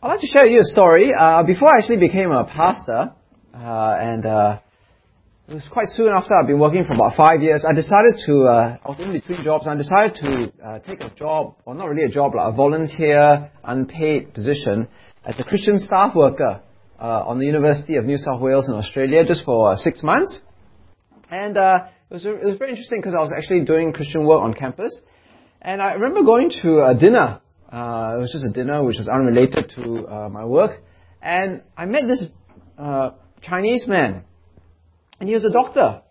I'd like to share you a story. Uh, before I actually became a pastor, uh, and uh, it was quite soon after I'd been working for about five years, I decided to, uh, I was in between jobs, and I decided to uh, take a job, or not really a job, like a volunteer, unpaid position as a Christian staff worker uh, on the University of New South Wales in Australia just for six months. And it, was, it was very interesting because I was actually doing Christian work on campus. And I remember going to a dinner uh, it was just a dinner which was unrelated to uh, my work. And I met this uh, Chinese man, and he was a doctor.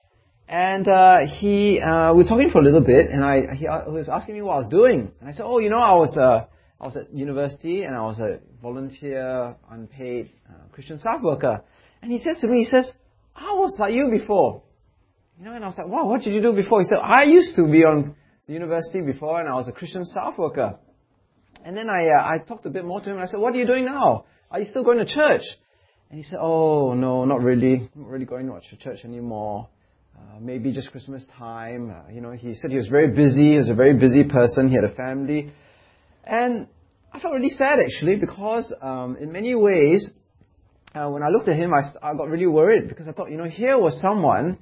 And uh, he, uh, we were talking for a little bit, and I, he, uh, he, was asking me what I was doing. And I said, oh, you know, I was, uh, I was at university, and I was a volunteer, unpaid uh, Christian staff worker. And he says to me, he says, I was like you before. You know, and I was like, wow, what did you do before? He said, I used to be on the university before, and I was a Christian staff worker. And then I, uh, I talked a bit more to him. And I said, what are you doing now? Are you still going to church? And he said, oh, no, not really. I'm Not really going to church anymore. Uh, maybe just Christmas time. Uh, you know, he said he was very busy. He was a very busy person. He had a family. And I felt really sad actually because um, in many ways, uh, when I looked at him, I, I got really worried because I thought, you know, here was someone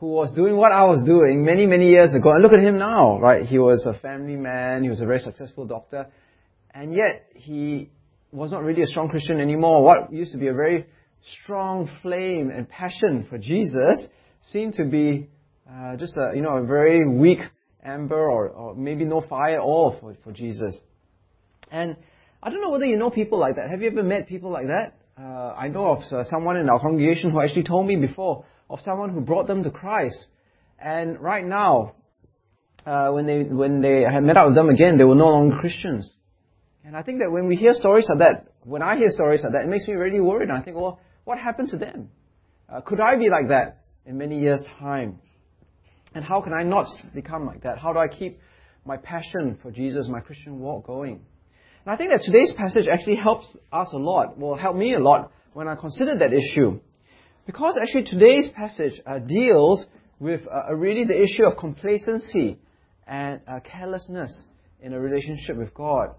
who was doing what I was doing many, many years ago. And look at him now, right? He was a family man. He was a very successful doctor. And yet, he was not really a strong Christian anymore. What used to be a very strong flame and passion for Jesus seemed to be uh, just a, you know, a very weak ember or, or maybe no fire at all for, for Jesus. And I don't know whether you know people like that. Have you ever met people like that? Uh, I know of uh, someone in our congregation who actually told me before of someone who brought them to Christ. And right now, uh, when they when they had met up with them again, they were no longer Christians. And I think that when we hear stories like that, when I hear stories like that, it makes me really worried. And I think, well, what happened to them? Uh, could I be like that in many years' time? And how can I not become like that? How do I keep my passion for Jesus, my Christian walk going? And I think that today's passage actually helps us a lot, will help me a lot when I consider that issue. Because actually today's passage uh, deals with uh, really the issue of complacency and uh, carelessness in a relationship with God.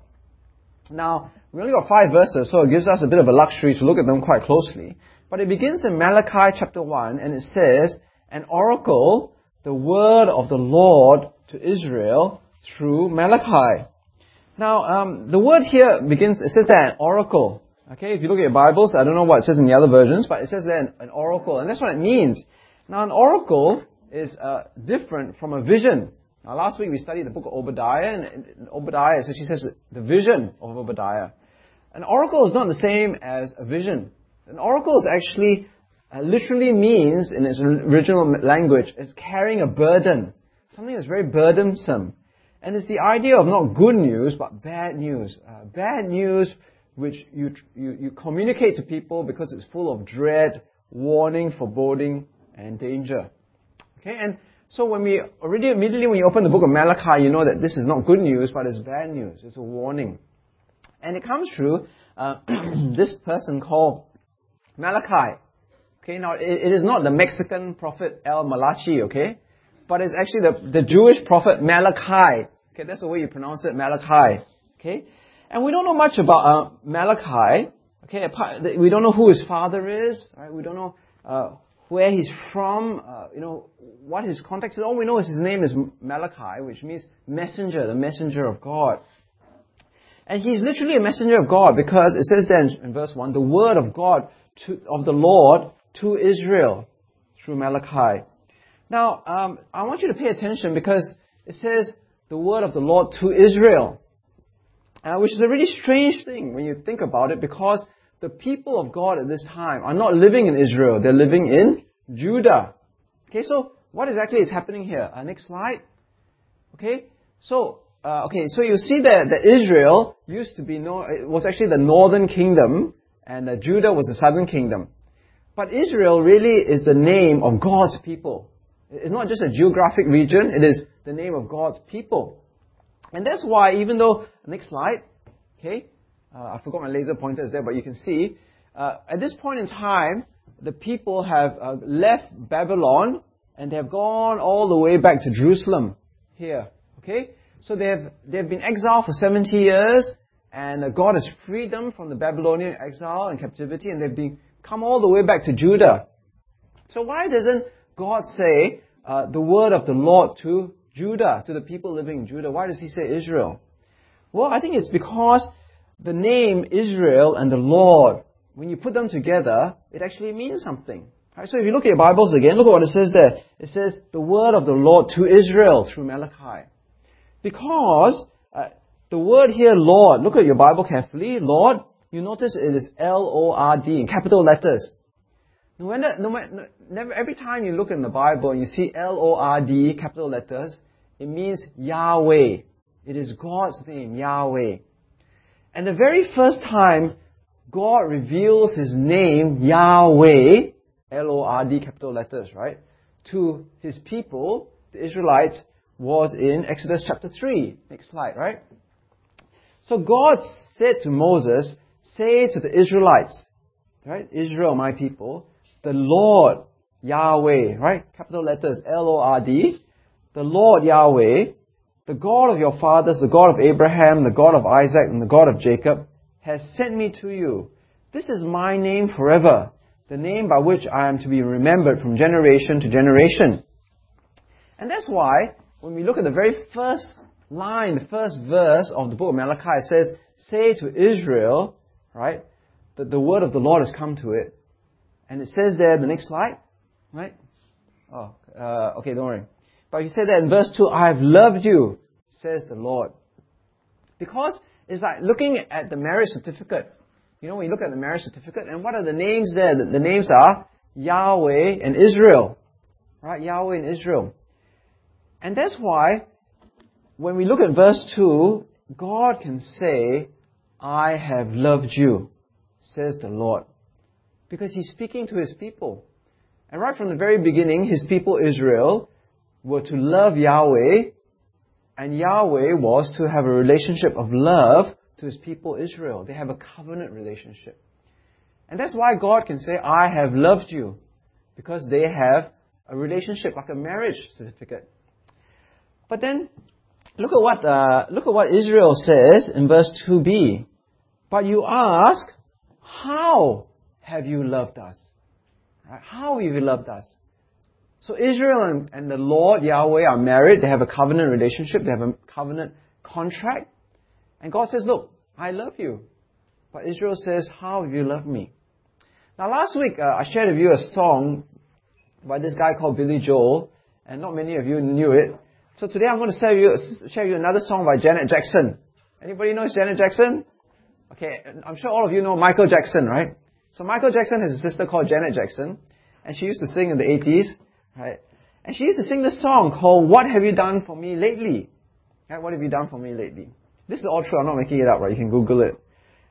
Now, we only got five verses, so it gives us a bit of a luxury to look at them quite closely. But it begins in Malachi chapter 1, and it says, An oracle, the word of the Lord to Israel through Malachi. Now, um, the word here begins, it says that an oracle. Okay, if you look at your Bibles, I don't know what it says in the other versions, but it says there an, an oracle, and that's what it means. Now, an oracle is uh, different from a vision. Now, last week we studied the book of Obadiah, and Obadiah, so she says the vision of Obadiah. An oracle is not the same as a vision. An oracle is actually, uh, literally means, in its original language, is carrying a burden. Something that's very burdensome. And it's the idea of not good news, but bad news. Uh, bad news which you, you, you communicate to people because it's full of dread, warning, foreboding, and danger. Okay, and so when we already immediately when you open the book of Malachi, you know that this is not good news, but it's bad news. It's a warning. And it comes through uh, this person called Malachi. Okay, now it, it is not the Mexican prophet El Malachi, okay? But it's actually the, the Jewish prophet Malachi. Okay, that's the way you pronounce it, Malachi. Okay? And we don't know much about uh, Malachi. Okay, we don't know who his father is. Right? We don't know uh, where he's from, uh, you know, what his context is. All we know is his name is Malachi, which means messenger, the messenger of God. And he's literally a messenger of God because it says then in verse 1, the word of God to, of the Lord to Israel through Malachi. Now, um, I want you to pay attention because it says the word of the Lord to Israel, uh, which is a really strange thing when you think about it because the people of God at this time are not living in Israel, they're living in Judah. Okay, so what exactly is happening here? Uh, next slide. Okay, so uh, okay, so you see that, that Israel used to be no, it was actually the northern kingdom, and uh, Judah was the southern kingdom. But Israel really is the name of God's people. It's not just a geographic region; it is the name of God's people. And that's why, even though next slide, okay, uh, I forgot my laser pointer is there, but you can see. Uh, at this point in time, the people have uh, left Babylon and they have gone all the way back to Jerusalem here. Okay? So they have, they have been exiled for 70 years and uh, God has freed them from the Babylonian exile and captivity, and they've been come all the way back to Judah. So why doesn't God say uh, the word of the Lord to Judah, to the people living in Judah? Why does He say Israel? Well, I think it's because the name Israel and the Lord, when you put them together, it actually means something. Right, so if you look at your Bibles again, look at what it says there. It says the word of the Lord to Israel through Malachi. Because uh, the word here, Lord, look at your Bible carefully. Lord, you notice it is L-O-R-D in capital letters. No no never, every time you look in the Bible and you see L-O-R-D, capital letters, it means Yahweh. It is God's name, Yahweh. And the very first time God reveals His name, Yahweh, L-O-R-D capital letters, right, to His people, the Israelites, was in Exodus chapter 3. Next slide, right? So God said to Moses, say to the Israelites, right, Israel, my people, the Lord Yahweh, right, capital letters L-O-R-D, the Lord Yahweh, the God of your fathers, the God of Abraham, the God of Isaac, and the God of Jacob, has sent me to you. This is my name forever, the name by which I am to be remembered from generation to generation. And that's why, when we look at the very first line, the first verse of the book of Malachi, it says, Say to Israel, right, that the word of the Lord has come to it. And it says there, the next slide, right? Oh, uh, okay, don't worry. But he said that in verse 2, I have loved you, says the Lord. Because it's like looking at the marriage certificate. You know, when you look at the marriage certificate, and what are the names there? The, the names are Yahweh and Israel. Right? Yahweh and Israel. And that's why, when we look at verse 2, God can say, I have loved you, says the Lord. Because He's speaking to His people. And right from the very beginning, His people Israel were to love Yahweh, and Yahweh was to have a relationship of love to his people Israel. They have a covenant relationship. And that's why God can say, I have loved you, because they have a relationship like a marriage certificate. But then, look at what, uh, look at what Israel says in verse 2b. But you ask, how have you loved us? How have you loved us? So Israel and, and the Lord Yahweh are married. They have a covenant relationship. They have a covenant contract. And God says, look, I love you. But Israel says, how have you loved me? Now last week, uh, I shared with you a song by this guy called Billy Joel. And not many of you knew it. So today I'm going to share you, share you another song by Janet Jackson. Anybody knows Janet Jackson? Okay, I'm sure all of you know Michael Jackson, right? So Michael Jackson has a sister called Janet Jackson. And she used to sing in the 80s. Right? And she used to sing this song called What Have You Done For Me Lately? Right? What have you done for me lately? This is all true, I'm not making it up, right? You can Google it.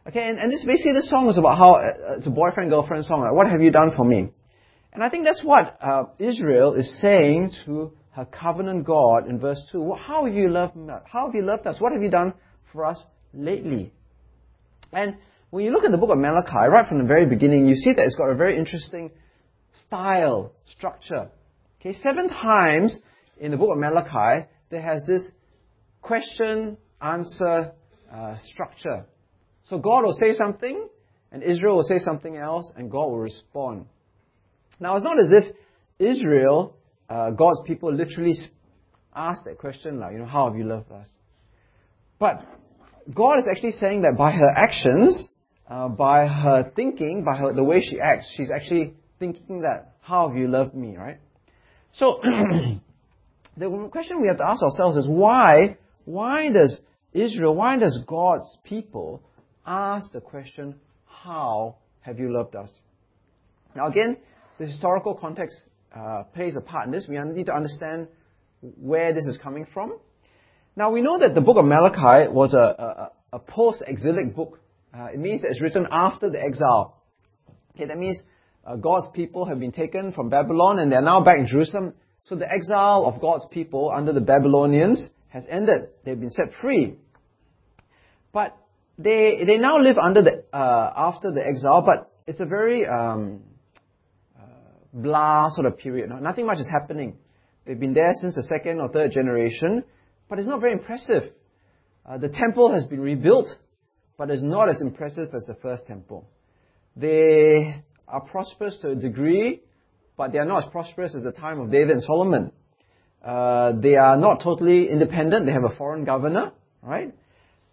Okay, and, and this basically this song is about how uh, it's a boyfriend girlfriend song. Like, what have you done for me? And I think that's what uh, Israel is saying to her covenant God in verse two. Well, how have you loved? How have you loved us? What have you done for us lately? And when you look at the book of Malachi, right from the very beginning, you see that it's got a very interesting style, structure. Okay, seven times in the book of Malachi, there has this question answer uh, structure. So God will say something, and Israel will say something else, and God will respond. Now, it's not as if Israel, uh, God's people, literally asked that question, like, you know, how have you loved us? But God is actually saying that by her actions, uh, by her thinking, by her, the way she acts, she's actually thinking that, how have you loved me, right? So, the question we have to ask ourselves is why, why does Israel, why does God's people ask the question, how have you loved us? Now again, the historical context uh, plays a part in this. We need to understand where this is coming from. Now we know that the book of Malachi was a, a, a post-exilic book. Uh, it means that it's written after the exile. Okay, that means uh, God's people have been taken from Babylon and they're now back in Jerusalem. So the exile of God's people under the Babylonians has ended. They've been set free. But they, they now live under the, uh, after the exile, but it's a very um, uh, blah sort of period. Nothing much is happening. They've been there since the second or third generation, but it's not very impressive. Uh, the temple has been rebuilt, but it's not as impressive as the first temple. They are prosperous to a degree, but they are not as prosperous as the time of David and Solomon. Uh, they are not totally independent. They have a foreign governor, right?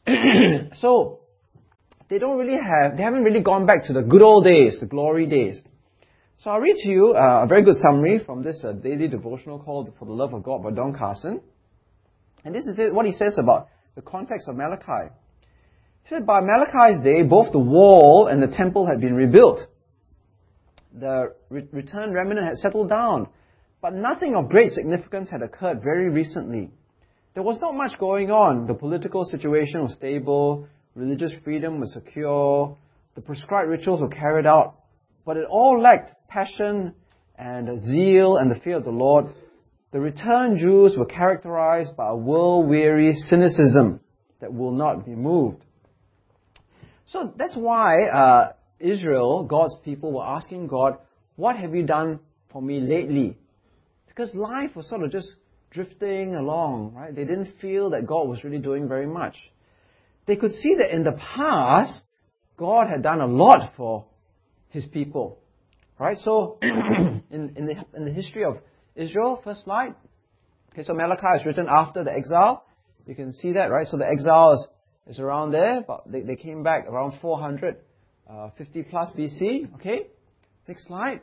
so they don't really have, they haven't really gone back to the good old days, the glory days. So I'll read to you uh, a very good summary from this uh, daily devotional called For the Love of God by Don Carson. And this is what he says about the context of Malachi. He said, by Malachi's day, both the wall and the temple had been rebuilt. The re- returned remnant had settled down, but nothing of great significance had occurred very recently. There was not much going on. The political situation was stable, religious freedom was secure, the prescribed rituals were carried out, but it all lacked passion and zeal and the fear of the Lord. The returned Jews were characterized by a world-weary cynicism that will not be moved. So that's why uh, Israel, God's people, were asking God, What have you done for me lately? Because life was sort of just drifting along, right? They didn't feel that God was really doing very much. They could see that in the past, God had done a lot for his people. Right? So, in, in, the, in the history of Israel, first slide. Okay, so Malachi is written after the exile. You can see that, right? So the exile is, is around there, but they, they came back around 450 uh, plus BC. Okay? Next slide.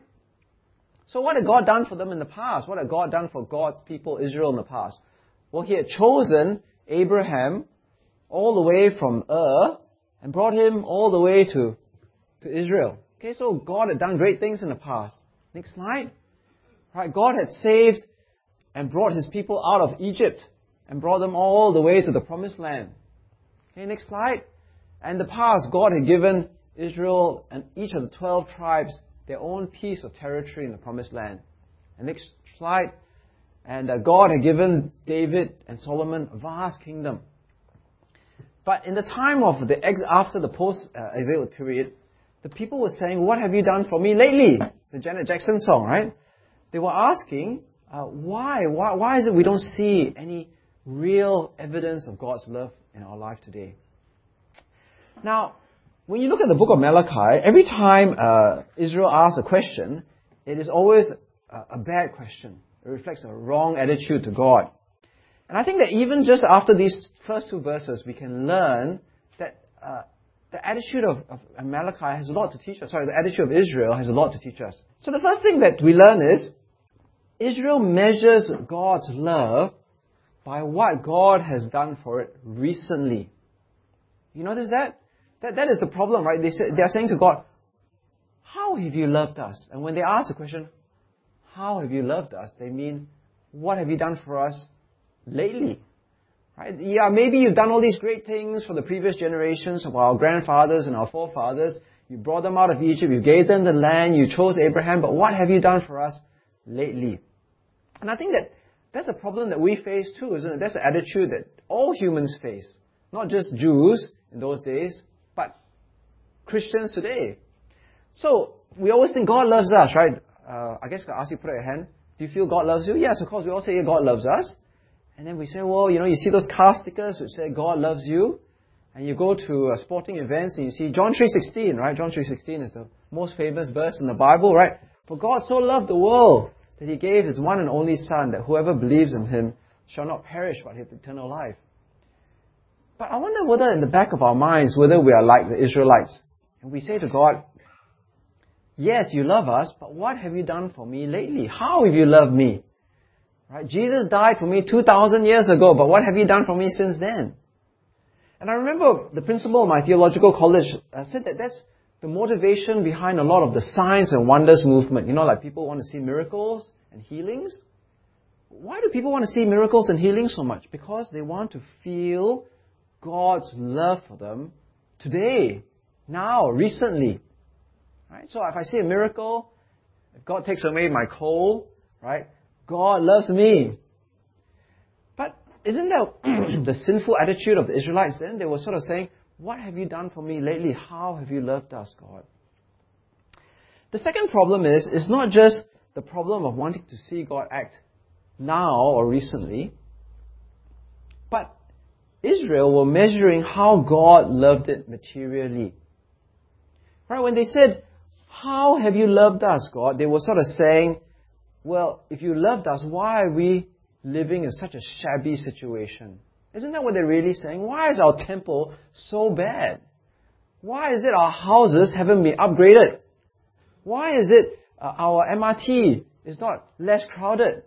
So what had God done for them in the past? What had God done for God's people, Israel, in the past? Well, He had chosen Abraham all the way from Ur and brought him all the way to, to Israel. Okay, so God had done great things in the past. Next slide. Right, God had saved and brought his people out of Egypt and brought them all the way to the promised land. Okay, next slide. And the past, God had given Israel and each of the 12 tribes their own piece of territory in the promised land. And next slide. And uh, God had given David and Solomon a vast kingdom. But in the time of the ex- after the post-exilic uh, period, the people were saying, What have you done for me lately? The Janet Jackson song, right? They were asking, uh, why? why? Why is it we don't see any real evidence of God's love in our life today? Now, when you look at the book of Malachi, every time uh, Israel asks a question, it is always a, a bad question. It reflects a wrong attitude to God. And I think that even just after these first two verses, we can learn that uh, the attitude of, of Malachi has a lot to teach us. Sorry, the attitude of Israel has a lot to teach us. So the first thing that we learn is Israel measures God's love by what God has done for it recently. You notice that? That, that is the problem, right? They, say, they are saying to God, How have you loved us? And when they ask the question, How have you loved us? They mean, What have you done for us lately? Right? Yeah, maybe you've done all these great things for the previous generations of our grandfathers and our forefathers. You brought them out of Egypt, you gave them the land, you chose Abraham, but what have you done for us lately? And I think that that's a problem that we face too, isn't it? That's an attitude that all humans face. Not just Jews in those days, Christians today. So, we always think God loves us, right? Uh, I guess I ask you put up your hand. Do you feel God loves you? Yes, of course. We all say God loves us. And then we say, well, you know, you see those car stickers which say God loves you. And you go to uh, sporting events and you see John 3.16, right? John 3.16 is the most famous verse in the Bible, right? For God so loved the world that he gave his one and only Son that whoever believes in him shall not perish but have eternal life. But I wonder whether in the back of our minds, whether we are like the Israelites. And we say to God, Yes, you love us, but what have you done for me lately? How have you loved me? Right? Jesus died for me 2,000 years ago, but what have you done for me since then? And I remember the principal of my theological college uh, said that that's the motivation behind a lot of the signs and wonders movement. You know, like people want to see miracles and healings. Why do people want to see miracles and healings so much? Because they want to feel God's love for them today, now, recently. Right? So if I see a miracle, if God takes away my cold, right? God loves me. But isn't that the sinful attitude of the Israelites then? They were sort of saying, What have you done for me lately? How have you loved us, God? The second problem is, it's not just the problem of wanting to see God act now or recently, but Israel were measuring how God loved it materially. Right? When they said, How have you loved us, God? They were sort of saying, Well, if you loved us, why are we living in such a shabby situation? Isn't that what they're really saying? Why is our temple so bad? Why is it our houses haven't been upgraded? Why is it uh, our MRT is not less crowded?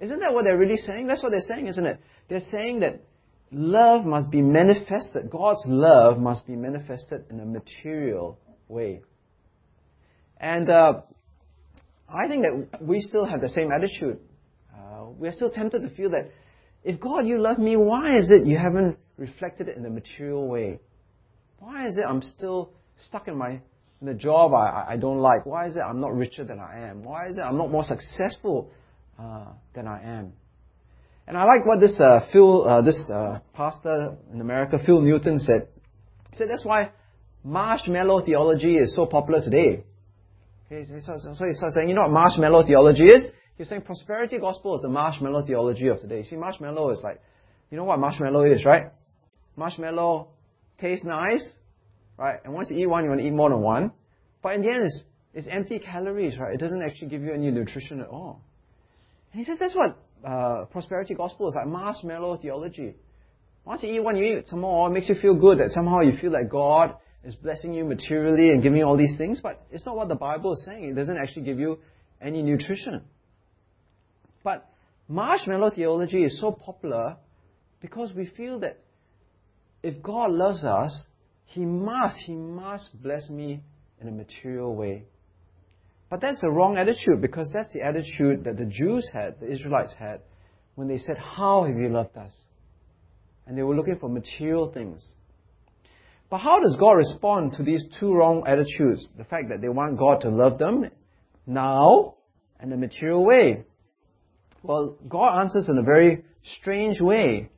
Isn't that what they're really saying? That's what they're saying, isn't it? They're saying that love must be manifested. God's love must be manifested in a material way. And uh, I think that we still have the same attitude. Uh, we are still tempted to feel that if God, you love me, why is it you haven't reflected it in a material way? Why is it I'm still stuck in my in the job I, I don't like? Why is it I'm not richer than I am? Why is it I'm not more successful uh, than I am? And I like what this uh, Phil, uh, this uh, pastor in America, Phil Newton, said. He said that's why marshmallow theology is so popular today. Okay, so, so, so he starts saying, you know what marshmallow theology is? He's saying prosperity gospel is the marshmallow theology of today. See, marshmallow is like, you know what marshmallow is, right? Marshmallow tastes nice, right? And once you eat one, you want to eat more than one. But in the end, it's, it's empty calories, right? It doesn't actually give you any nutrition at all. And he says that's what uh, prosperity gospel is like marshmallow theology. Once you eat one, you eat some more. It makes you feel good that somehow you feel like God is blessing you materially and giving you all these things. But it's not what the Bible is saying. It doesn't actually give you any nutrition. But marshmallow theology is so popular because we feel that if God loves us, He must, He must bless me in a material way. But that's the wrong attitude because that's the attitude that the Jews had, the Israelites had, when they said, How have you loved us? And they were looking for material things. But how does God respond to these two wrong attitudes? The fact that they want God to love them now and a material way. Well, God answers in a very strange way.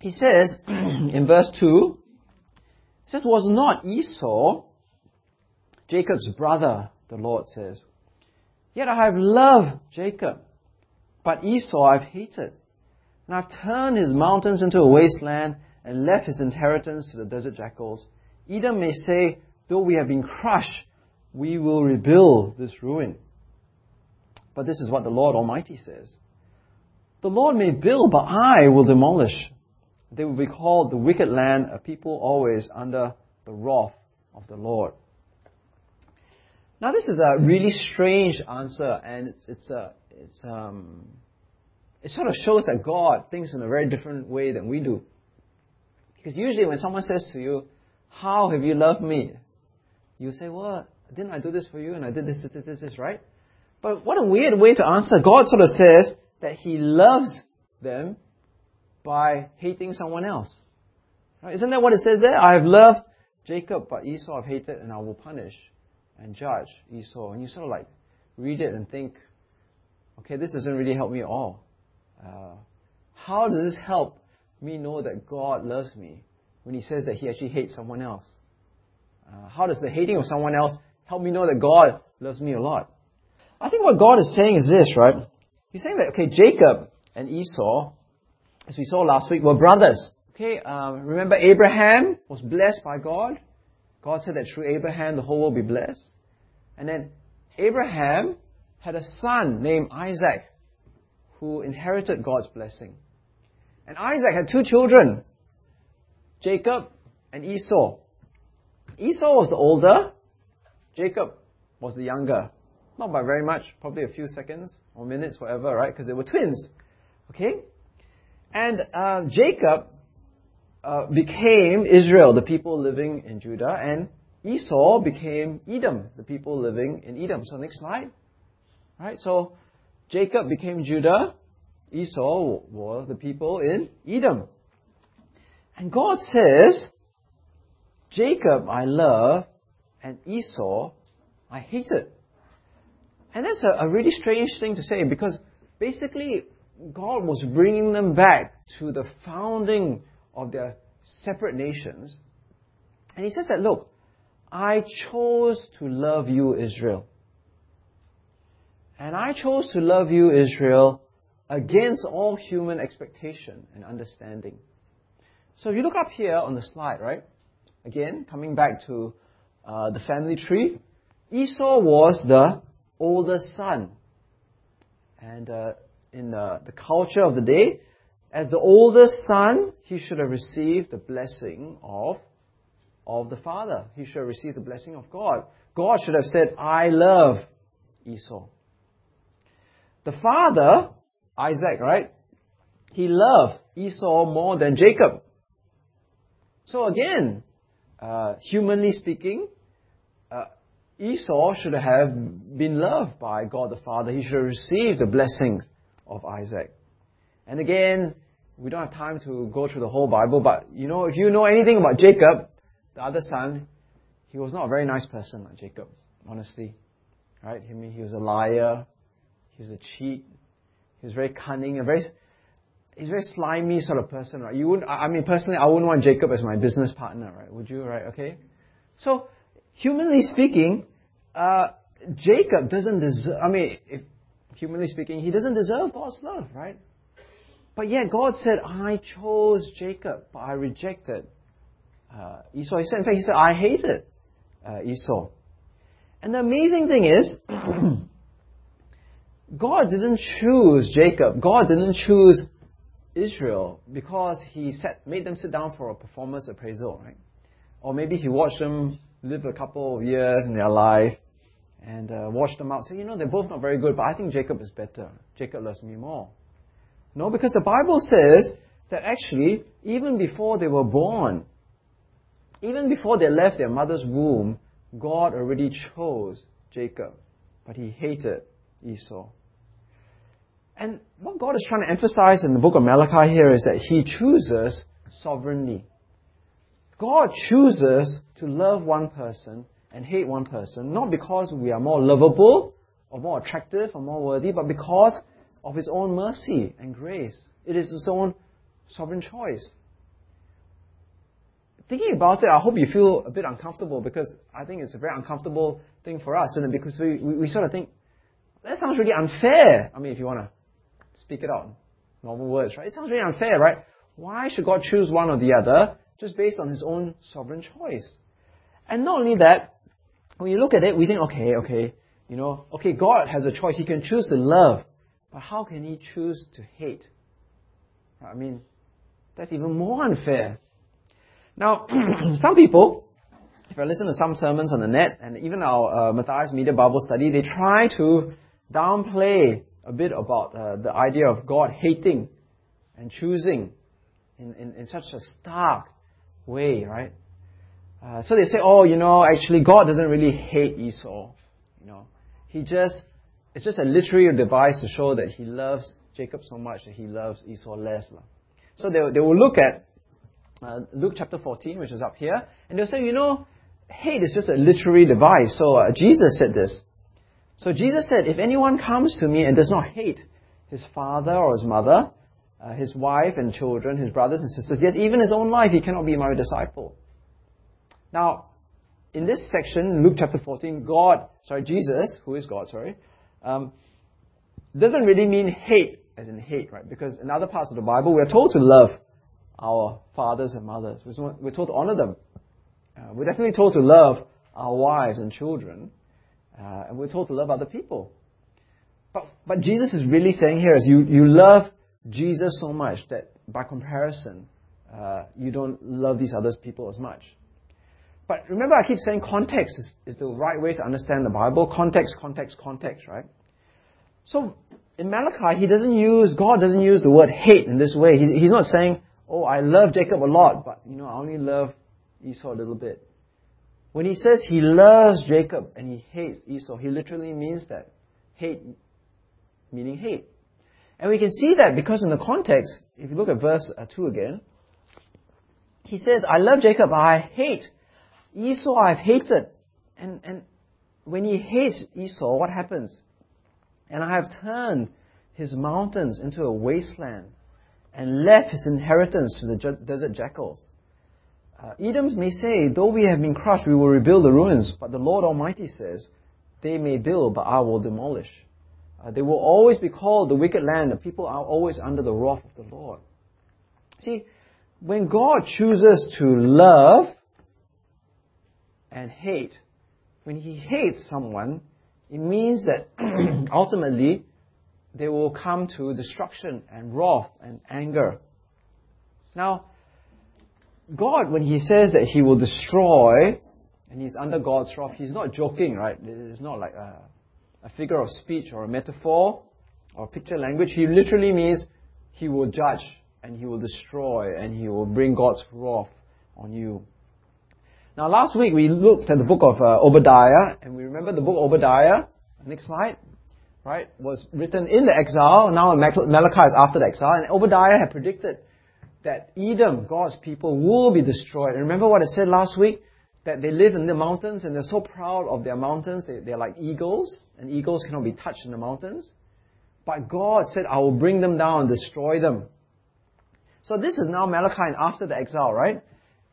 He says in verse 2, he says, Was not Esau Jacob's brother, the Lord says. Yet I have loved Jacob, but Esau I've hated. And I've turned his mountains into a wasteland and left his inheritance to the desert jackals. Edom may say, Though we have been crushed, we will rebuild this ruin. But this is what the Lord Almighty says. The Lord may build, but I will demolish. They will be called the wicked land, a people always under the wrath of the Lord. Now, this is a really strange answer, and it's, it's, a, it's um, it sort of shows that God thinks in a very different way than we do. Because usually, when someone says to you, How have you loved me? You say, Well, didn't I do this for you? And I did this, this, this, this, right? But what a weird way to answer. God sort of says that He loves them by hating someone else. Right? Isn't that what it says there? I have loved Jacob, but Esau I've hated, and I will punish and judge Esau. And you sort of like read it and think, okay, this doesn't really help me at all. Uh, how does this help me know that God loves me when He says that He actually hates someone else? Uh, how does the hating of someone else help me know that God loves me a lot? I think what God is saying is this, right? He's saying that, okay, Jacob and Esau as we saw last week, were brothers. Okay, um, remember Abraham was blessed by God. God said that through Abraham the whole world will be blessed. And then Abraham had a son named Isaac who inherited God's blessing. And Isaac had two children, Jacob and Esau. Esau was the older, Jacob was the younger. Not by very much, probably a few seconds or minutes, whatever, right? Because they were twins. Okay? And uh, Jacob uh, became Israel, the people living in Judah, and Esau became Edom, the people living in Edom. So next slide. Right. So Jacob became Judah, Esau were the people in Edom. And God says, Jacob I love, and Esau I hated. And that's a, a really strange thing to say because basically God was bringing them back to the founding of their separate nations. And he says that, look, I chose to love you, Israel. And I chose to love you, Israel, against all human expectation and understanding. So if you look up here on the slide, right? Again, coming back to uh, the family tree, Esau was the oldest son. And uh, in the, the culture of the day, as the oldest son, he should have received the blessing of, of the father. He should have received the blessing of God. God should have said, I love Esau. The father, Isaac, right? He loved Esau more than Jacob. So again, uh, humanly speaking, uh, Esau should have been loved by God the Father. He should have received the blessings of Isaac. And again, we don't have time to go through the whole Bible, but you know, if you know anything about Jacob, the other son, he was not a very nice person like Jacob, honestly. Right? I mean, he was a liar, he was a cheat, he was very cunning, a very, he's very slimy sort of person, right? You wouldn't, I mean, personally, I wouldn't want Jacob as my business partner, right? Would you, right? Okay? So, humanly speaking, uh, Jacob doesn't deserve, I mean, if, humanly speaking, he doesn't deserve God's love, right? But yet God said, I chose Jacob, but I rejected uh, Esau. He said, in fact, he said, I hated uh, Esau. And the amazing thing is, God didn't choose Jacob. God didn't choose Israel because he made them sit down for a performance appraisal, right? Or maybe he watched them live a couple of years in their life and uh, watched them out. Say, you know, they're both not very good, but I think Jacob is better. Jacob loves me more. No, because the Bible says that actually, even before they were born, even before they left their mother's womb, God already chose Jacob, but he hated Esau. And what God is trying to emphasize in the book of Malachi here is that he chooses sovereignly. God chooses to love one person and hate one person, not because we are more lovable or more attractive or more worthy, but because of His own mercy and grace. It is His own sovereign choice. Thinking about it, I hope you feel a bit uncomfortable because I think it's a very uncomfortable thing for us, and because we, we, we sort of think, that sounds really unfair. I mean, if you want to speak it out, normal words, right? It sounds very unfair, right? Why should God choose one or the other? just based on his own sovereign choice. And not only that, when you look at it, we think, okay, okay, you know, okay, God has a choice. He can choose to love, but how can he choose to hate? I mean, that's even more unfair. Now, some people, if I listen to some sermons on the net, and even our uh, Matthias Media Bible Study, they try to downplay a bit about uh, the idea of God hating and choosing in, in, in such a stark way, right? Uh, so they say, oh, you know, actually God doesn't really hate Esau. You know, he just, it's just a literary device to show that he loves Jacob so much that he loves Esau less. So they, they will look at uh, Luke chapter 14, which is up here, and they'll say, you know, hate is just a literary device. So uh, Jesus said this. So Jesus said, if anyone comes to me and does not hate his father or his mother, uh, his wife and children, his brothers and sisters, yes, even his own life, he cannot be my disciple. Now, in this section, Luke chapter 14, God, sorry, Jesus, who is God, sorry, um, doesn't really mean hate, as in hate, right? Because in other parts of the Bible, we're told to love our fathers and mothers. We're told to honor them. Uh, we're definitely told to love our wives and children. Uh, and we're told to love other people. But, but Jesus is really saying here is you, you love Jesus so much that by comparison, uh, you don't love these other people as much. But remember, I keep saying context is, is the right way to understand the Bible. Context, context, context, right? So in Malachi, he doesn't use, God doesn't use the word hate in this way. He, he's not saying, oh, I love Jacob a lot, but, you know, I only love Esau a little bit. When he says he loves Jacob and he hates Esau, he literally means that. Hate meaning hate. And we can see that because in the context, if you look at verse uh, 2 again, he says, I love Jacob, I hate. Esau I've hated. And, and when he hates Esau, what happens? And I have turned his mountains into a wasteland and left his inheritance to the desert jackals. Uh, Edoms may say, though we have been crushed, we will rebuild the ruins. But the Lord Almighty says, they may build, but I will demolish. Uh, they will always be called the wicked land. The people are always under the wrath of the Lord. See, when God chooses to love and hate, when He hates someone, it means that ultimately they will come to destruction and wrath and anger. Now, God, when He says that He will destroy, and He's under God's wrath, He's not joking, right? It's not like a, a figure of speech or a metaphor or picture language. He literally means He will judge and He will destroy and He will bring God's wrath on you. Now, last week we looked at the book of uh, Obadiah, and we remember the book Obadiah. Next slide right, was written in the exile. Now Malachi is after the exile, and Obadiah had predicted that Edom, God's people, will be destroyed. And remember what I said last week? That they live in the mountains and they're so proud of their mountains. They, they're like eagles, and eagles cannot be touched in the mountains. But God said, I will bring them down and destroy them. So this is now Malachi after the exile, right?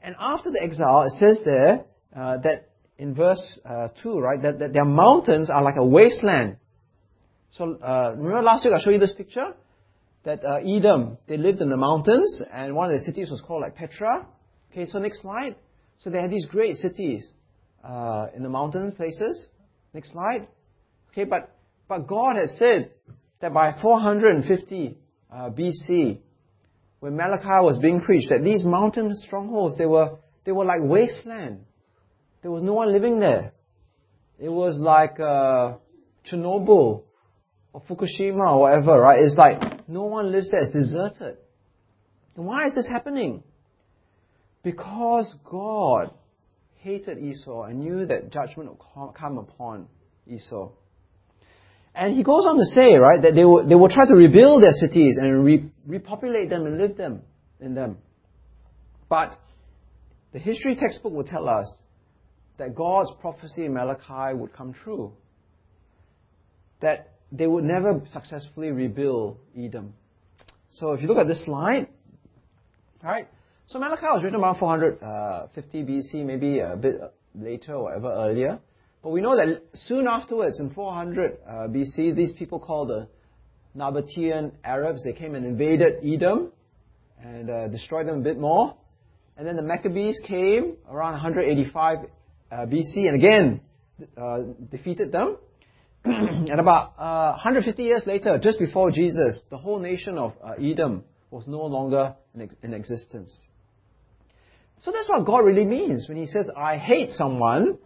And after the exile, it says there uh, that in verse uh, 2, right, that, that their mountains are like a wasteland. So uh, remember last week I showed you this picture? That uh, Edom, they lived in the mountains, and one of the cities was called like Petra. Okay, so next slide. So they had these great cities uh, in the mountain places. Next slide. Okay, but, but God has said that by 450 uh, BC, when Malachi was being preached, that these mountain strongholds, they were, they were like wasteland. There was no one living there. It was like uh, Chernobyl or Fukushima or whatever, right? It's like no one lives there, it's deserted. Why is this happening? Because God hated Esau and knew that judgment would come upon Esau. And he goes on to say, right, that they will, they will try to rebuild their cities and re, repopulate them and live them in them. But the history textbook will tell us that God's prophecy in Malachi would come true. That they would never successfully rebuild Edom. So if you look at this slide, right? So Malachi was written around 450 BC, maybe a bit later or whatever earlier. But we know that soon afterwards, in 400 uh, BC, these people called the Nabatean Arabs, they came and invaded Edom and uh, destroyed them a bit more. And then the Maccabees came around 185 uh, BC and again uh, defeated them. and about uh, 150 years later, just before Jesus, the whole nation of uh, Edom was no longer in, ex- in existence. So that's what God really means when He says, I hate someone.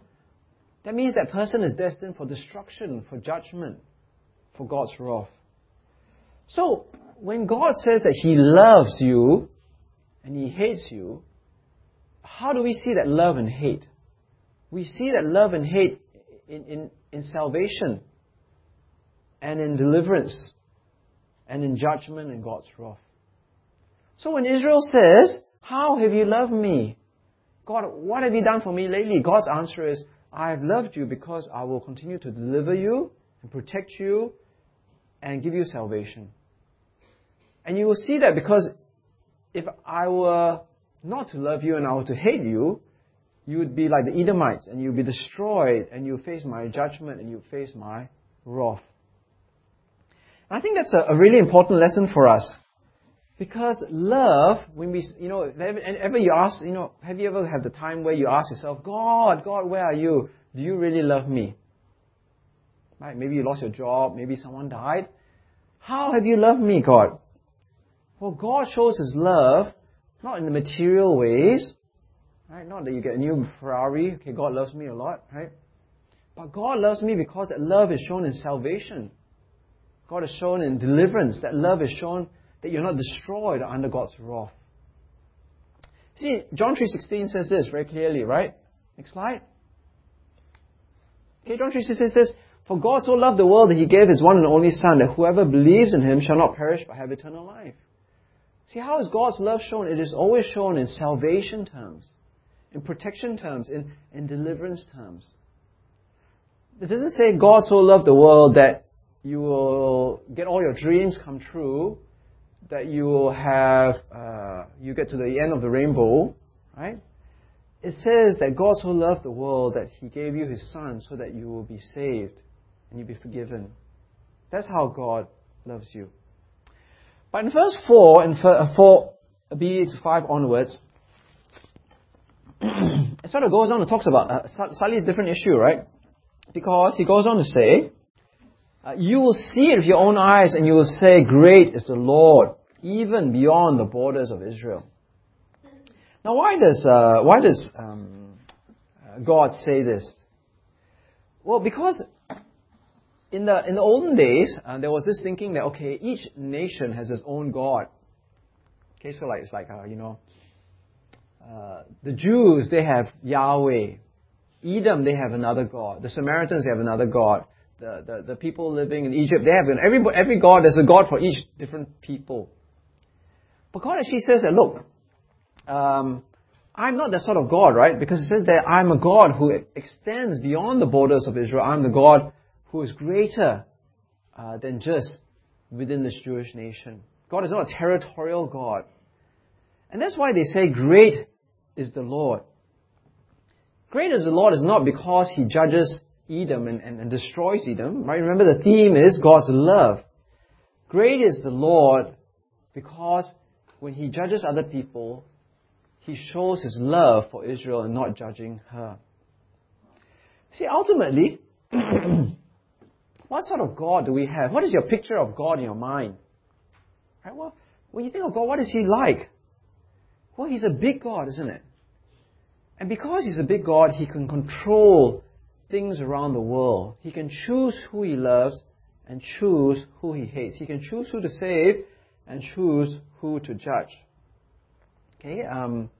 That means that person is destined for destruction, for judgment, for God's wrath. So, when God says that He loves you and He hates you, how do we see that love and hate? We see that love and hate in, in, in salvation and in deliverance and in judgment and God's wrath. So when Israel says, How have you loved me? God, what have you done for me lately? God's answer is, I have loved you because I will continue to deliver you and protect you and give you salvation. And you will see that because if I were not to love you and I were to hate you, you would be like the Edomites and you'd be destroyed and you would face my judgment and you would face my wrath. I think that's a, a really important lesson for us. Because love, when we, you know, ever you ask, you know, have you ever had the time where you ask yourself, God, God, where are you? Do you really love me? Right? Maybe you lost your job, maybe someone died. How have you loved me, God? Well, God shows His love not in the material ways, right? Not that you get a new Ferrari. Okay, God loves me a lot, right? But God loves me because that love is shown in salvation. God has shown in deliverance. That love is shown that you're not destroyed under God's wrath. See, John 3.16 says this very clearly, right? Next slide. Okay, John 3.16 says, this, For God so loved the world that he gave his one and only Son, that whoever believes in him shall not perish but have eternal life. See, how is God's love shown? It is always shown in salvation terms, in protection terms, in, in deliverance terms. It doesn't say God so loved the world that you will get all your dreams come true, that you will have, uh, you get to the end of the rainbow, right? It says that God so loved the world that He gave you His Son so that you will be saved and you'll be forgiven. That's how God loves you. But in verse 4, and for B to 5 onwards, it sort of goes on and talks about a slightly different issue, right? Because he goes on to say, uh, you will see it with your own eyes and you will say, Great is the Lord, even beyond the borders of Israel. Now, why does, uh, why does um, God say this? Well, because in the, in the olden days, uh, there was this thinking that, okay, each nation has its own God. Okay, so like, it's like, uh, you know, uh, the Jews, they have Yahweh. Edom, they have another God. The Samaritans, they have another God. The, the, people living in Egypt, they have every, every God, there's a God for each different people. But God actually says that, look, um, I'm not that sort of God, right? Because it says that I'm a God who extends beyond the borders of Israel. I'm the God who is greater uh, than just within this Jewish nation. God is not a territorial God. And that's why they say, Great is the Lord. Great is the Lord is not because he judges Edom and, and, and destroys Edom. Right? Remember the theme is God's love. Great is the Lord because when he judges other people, he shows his love for Israel and not judging her. See, ultimately, what sort of God do we have? What is your picture of God in your mind? Right? Well, when you think of God, what is he like? Well, he's a big God, isn't it? And because he's a big God, he can control things around the world. He can choose who he loves and choose who he hates. He can choose who to save and choose who to judge. Okay. Um,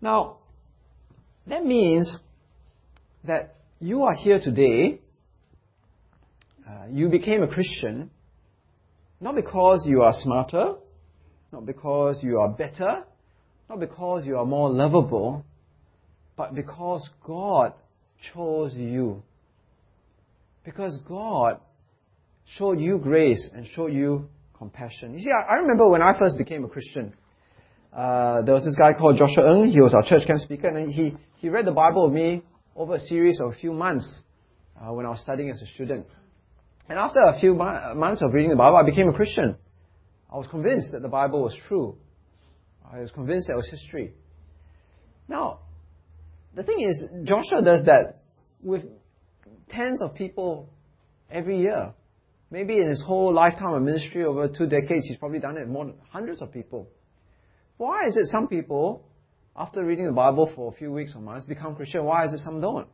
now, that means that you are here today. Uh, you became a Christian not because you are smarter, not because you are better, not because you are more lovable, but because God chose you. Because God showed you grace and showed you compassion. You see, I, I remember when I first became a Christian, uh, there was this guy called Joshua Ng. He was our church camp speaker, and he, he read the Bible with me over a series of a few months uh, when I was studying as a student. And after a few months of reading the Bible, I became a Christian. I was convinced that the Bible was true. I was convinced that it was history. Now, the thing is, Joshua does that with tens of people every year. Maybe in his whole lifetime of ministry over two decades, he's probably done it more than hundreds of people. Why is it some people, after reading the Bible for a few weeks or months, become Christian? Why is it some don't?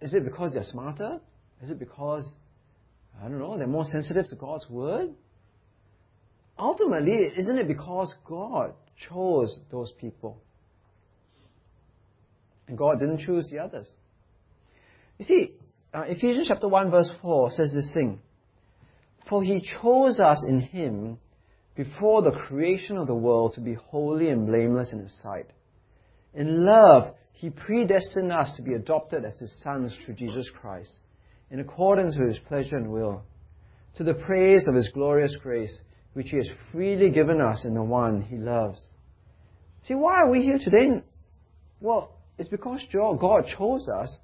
Is it because they're smarter? Is it because, I don't know, they're more sensitive to God's word? Ultimately, isn't it because God chose those people? And God didn't choose the others. You see, uh, Ephesians chapter 1 verse 4 says this thing. For he chose us in him before the creation of the world to be holy and blameless in his sight. In love, he predestined us to be adopted as his sons through Jesus Christ, in accordance with his pleasure and will, to the praise of his glorious grace, which he has freely given us in the one he loves. See, why are we here today? Well, it's because God chose us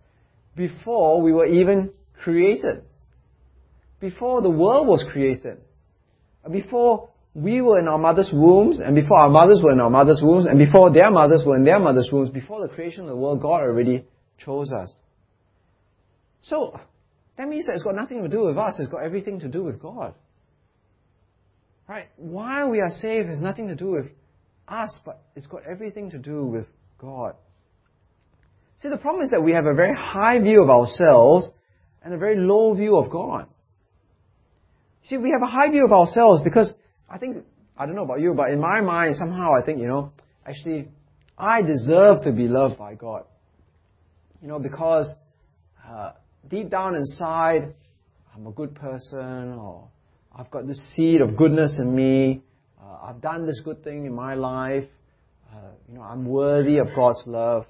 before we were even created. Before the world was created. Before we were in our mother's wombs, and before our mothers were in our mother's wombs, and before their mothers were in their mother's wombs, before the creation of the world, God already chose us. So, that means that it's got nothing to do with us, it's got everything to do with God. Right? Why we are saved has nothing to do with us, but it's got everything to do with God. See, the problem is that we have a very high view of ourselves and a very low view of God. See, we have a high view of ourselves because I think, I don't know about you, but in my mind, somehow I think, you know, actually, I deserve to be loved by God. You know, because uh, deep down inside, I'm a good person, or I've got this seed of goodness in me. Uh, I've done this good thing in my life. Uh, you know, I'm worthy of God's love.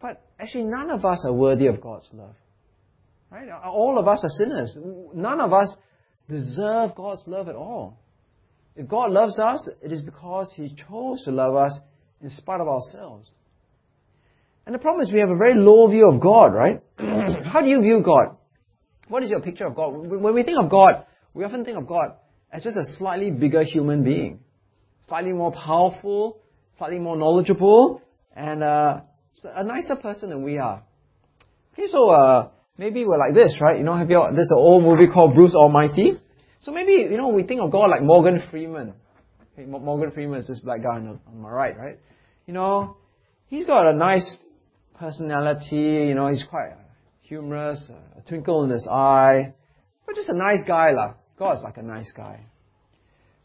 But actually, none of us are worthy of God's love. Right? All of us are sinners. None of us deserve God's love at all. If God loves us, it is because He chose to love us in spite of ourselves. And the problem is we have a very low view of God, right? How do you view God? What is your picture of God? When we think of God, we often think of God as just a slightly bigger human being, slightly more powerful, slightly more knowledgeable, and uh, a nicer person than we are. Okay, so uh, maybe we're like this, right? You know, have you? There's an old movie called Bruce Almighty. So maybe you know we think of God like Morgan Freeman. Okay, Morgan Freeman is this black guy on, the, on my right, right? You know, he's got a nice personality. You know, he's quite humorous, a twinkle in his eye, but just a nice guy, lah. God's like a nice guy.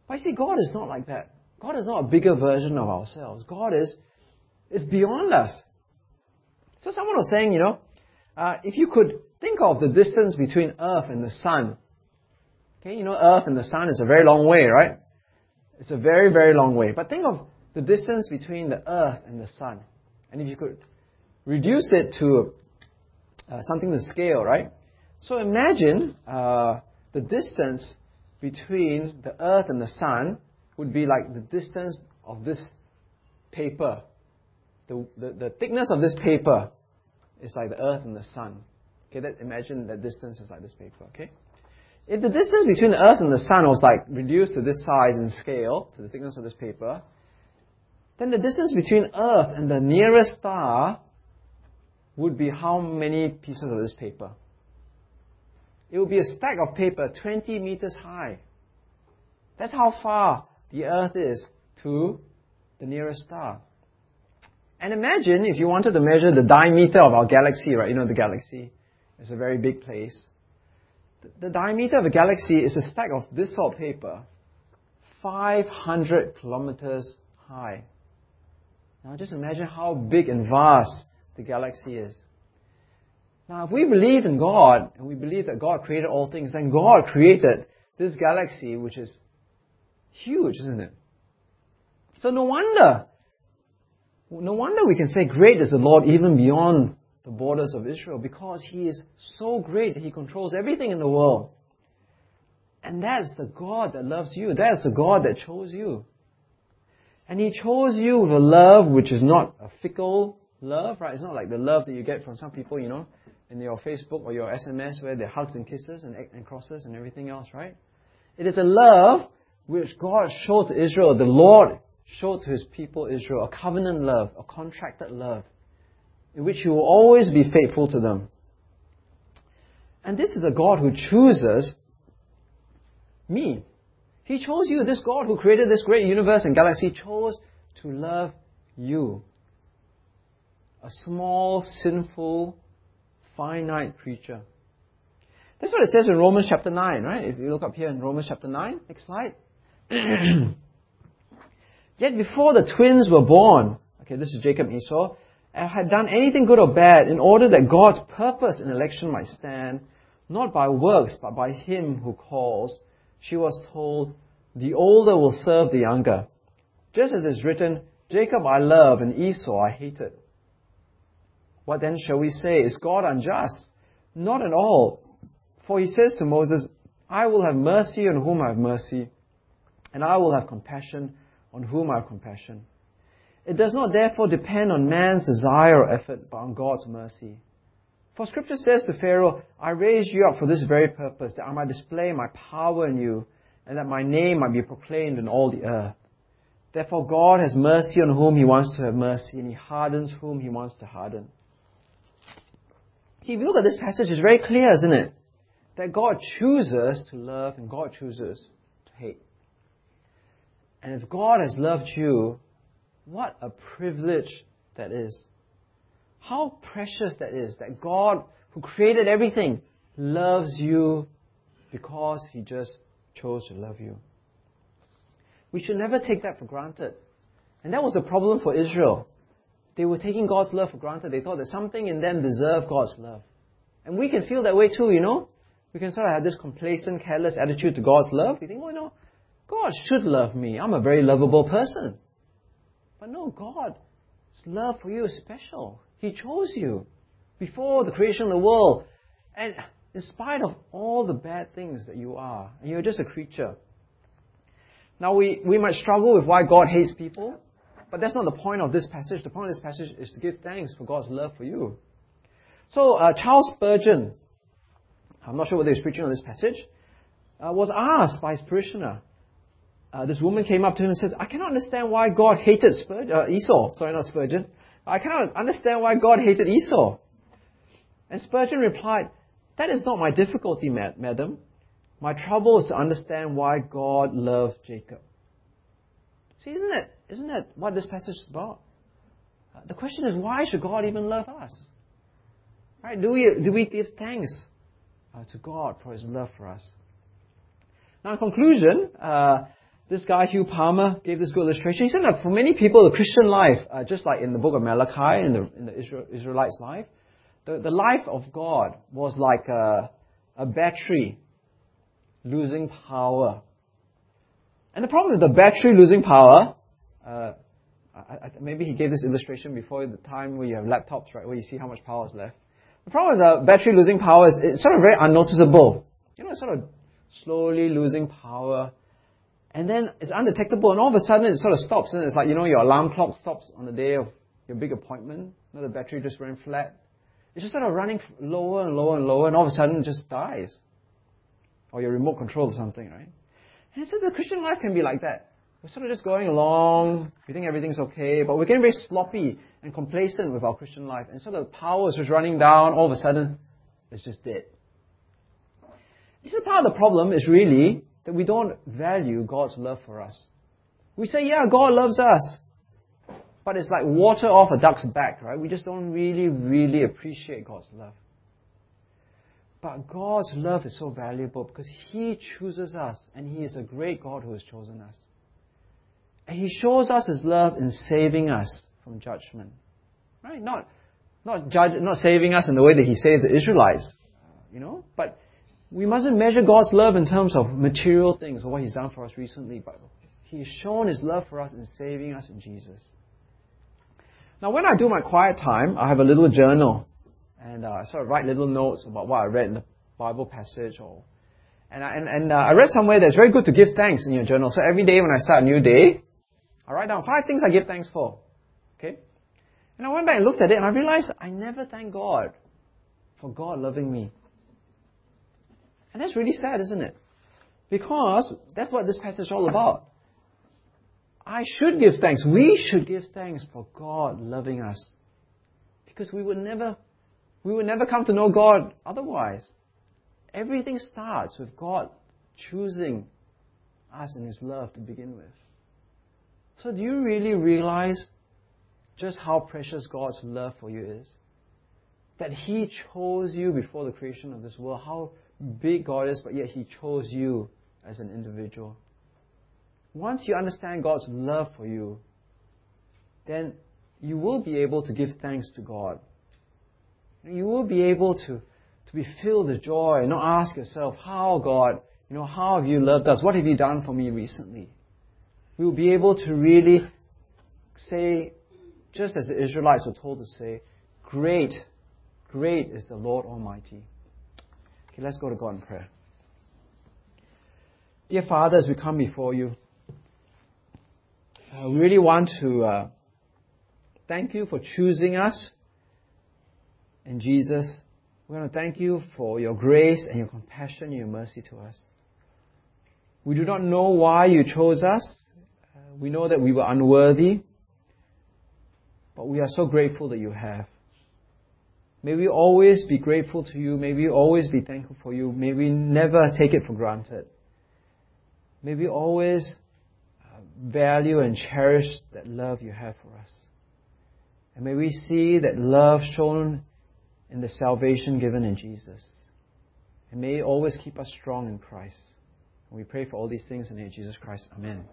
But you see, God is not like that. God is not a bigger version of ourselves. God is is beyond us. So someone was saying, you know, uh, if you could think of the distance between Earth and the Sun, okay, you know, Earth and the Sun is a very long way, right? It's a very, very long way. But think of the distance between the Earth and the Sun. And if you could reduce it to uh, something to scale, right? So imagine uh, the distance between the Earth and the Sun would be like the distance of this paper. The, the, the thickness of this paper is like the Earth and the Sun. Okay, that, imagine that distance is like this paper, okay? If the distance between the Earth and the Sun was like reduced to this size and scale, to the thickness of this paper, then the distance between Earth and the nearest star would be how many pieces of this paper? It would be a stack of paper 20 meters high. That's how far the Earth is to the nearest star. And imagine if you wanted to measure the diameter of our galaxy, right? You know, the galaxy is a very big place. The, diameter of a galaxy is a stack of this sort of paper, 500 kilometers high. Now just imagine how big and vast the galaxy is. Now, if we believe in God, and we believe that God created all things, then God created this galaxy, which is huge, isn't it? So no wonder, no wonder we can say, Great is the Lord even beyond the borders of Israel, because He is so great that He controls everything in the world. And that's the God that loves you. That's the God that chose you. And He chose you with a love which is not a fickle love, right? It's not like the love that you get from some people, you know, in your Facebook or your SMS where they're hugs and kisses and, and crosses and everything else, right? It is a love which God showed to Israel, the Lord showed to His people Israel, a covenant love, a contracted love, in which He will always be faithful to them. And this is a God who chooses me. He chose you. This God who created this great universe and galaxy chose to love you a small, sinful, finite creature. That's what it says in Romans chapter 9, right? If you look up here in Romans chapter 9, next slide. Yet before the twins were born, okay, this is Jacob and Esau, had done anything good or bad in order that God's purpose in election might stand, not by works, but by him who calls, she was told, the older will serve the younger. Just as is written, Jacob I love and Esau I hated. What then shall we say? Is God unjust? Not at all. For he says to Moses, I will have mercy on whom I have mercy, and I will have compassion on whom I have compassion. It does not therefore depend on man's desire or effort, but on God's mercy. For scripture says to Pharaoh, I raised you up for this very purpose, that I might display my power in you, and that my name might be proclaimed in all the earth. Therefore God has mercy on whom he wants to have mercy, and he hardens whom he wants to harden. See, if you look at this passage, it's very clear, isn't it? That God chooses to love and God chooses to hate. And if God has loved you, what a privilege that is. How precious that is that God, who created everything, loves you because He just chose to love you. We should never take that for granted. And that was the problem for Israel. They were taking God's love for granted. They thought that something in them deserved God's love. And we can feel that way too, you know? We can sort of have this complacent, careless attitude to God's love. We think, well, you know, God should love me. I'm a very lovable person. But no, God's love for you is special. He chose you before the creation of the world. And in spite of all the bad things that you are, and you're just a creature. Now, we, we might struggle with why God hates people. But that's not the point of this passage. The point of this passage is to give thanks for God's love for you. So, uh, Charles Spurgeon, I'm not sure whether he's preaching on this passage, uh, was asked by his parishioner. Uh, this woman came up to him and said, I cannot understand why God hated uh, Esau. Sorry, not Spurgeon. I cannot understand why God hated Esau. And Spurgeon replied, That is not my difficulty, madam. My trouble is to understand why God loved Jacob. See, isn't it? Isn't that what this passage is about? Uh, the question is, why should God even love us? Right? Do we do we give thanks uh, to God for His love for us? Now, in conclusion, uh, this guy Hugh Palmer gave this good illustration. He said that for many people, the Christian life, uh, just like in the book of Malachi, in the in the Israel, Israelites' life, the, the life of God was like a, a battery losing power. And the problem with the battery losing power, uh, I, I, maybe he gave this illustration before the time where you have laptops, right, where you see how much power is left. The problem with the battery losing power is it's sort of very unnoticeable. You know, it's sort of slowly losing power. And then it's undetectable, and all of a sudden it sort of stops, and it's like, you know, your alarm clock stops on the day of your big appointment. You know, the battery just ran flat. It's just sort of running lower and lower and lower, and all of a sudden it just dies or your remote control or something, right? And so the Christian life can be like that. We're sort of just going along, we think everything's okay, but we're getting very sloppy and complacent with our Christian life. And so the power is just running down, all of a sudden, it's just dead. This is part of the problem is really that we don't value God's love for us. We say, yeah, God loves us. But it's like water off a duck's back, right? We just don't really, really appreciate God's love. But God's love is so valuable because He chooses us, and He is a great God who has chosen us. And He shows us His love in saving us from judgment. Right? Not, not, judge, not saving us in the way that He saved the Israelites, you know, but we mustn't measure God's love in terms of material things or what He's done for us recently, but He has shown His love for us in saving us in Jesus. Now, when I do my quiet time, I have a little journal and uh, I sort of write little notes about what I read in the Bible passage or and I, and, and uh, I read somewhere that it's very good to give thanks in your journal. So every day when I start a new day, I write down five things I give thanks for. Okay? And I went back and looked at it and I realized I never thank God for God loving me. And that's really sad, isn't it? Because that's what this passage is all about. I should give thanks. We should give thanks for God loving us. Because we would never we will never come to know God otherwise. Everything starts with God choosing us in His love to begin with. So, do you really realize just how precious God's love for you is? That He chose you before the creation of this world. How big God is, but yet He chose you as an individual. Once you understand God's love for you, then you will be able to give thanks to God you will be able to, to be filled with joy and not ask yourself, how, God, you know, how have you loved us? What have you done for me recently? We will be able to really say, just as the Israelites were told to say, Great, great is the Lord Almighty. Okay, let's go to God in prayer. Dear Father, as we come before you, uh, we really want to uh, thank you for choosing us and Jesus, we want to thank you for your grace and your compassion and your mercy to us. We do not know why you chose us. Uh, we know that we were unworthy, but we are so grateful that you have. May we always be grateful to you. May we always be thankful for you. May we never take it for granted. May we always uh, value and cherish that love you have for us. And may we see that love shown in the salvation given in Jesus. And may always keep us strong in Christ. And we pray for all these things in the name of Jesus Christ. Amen.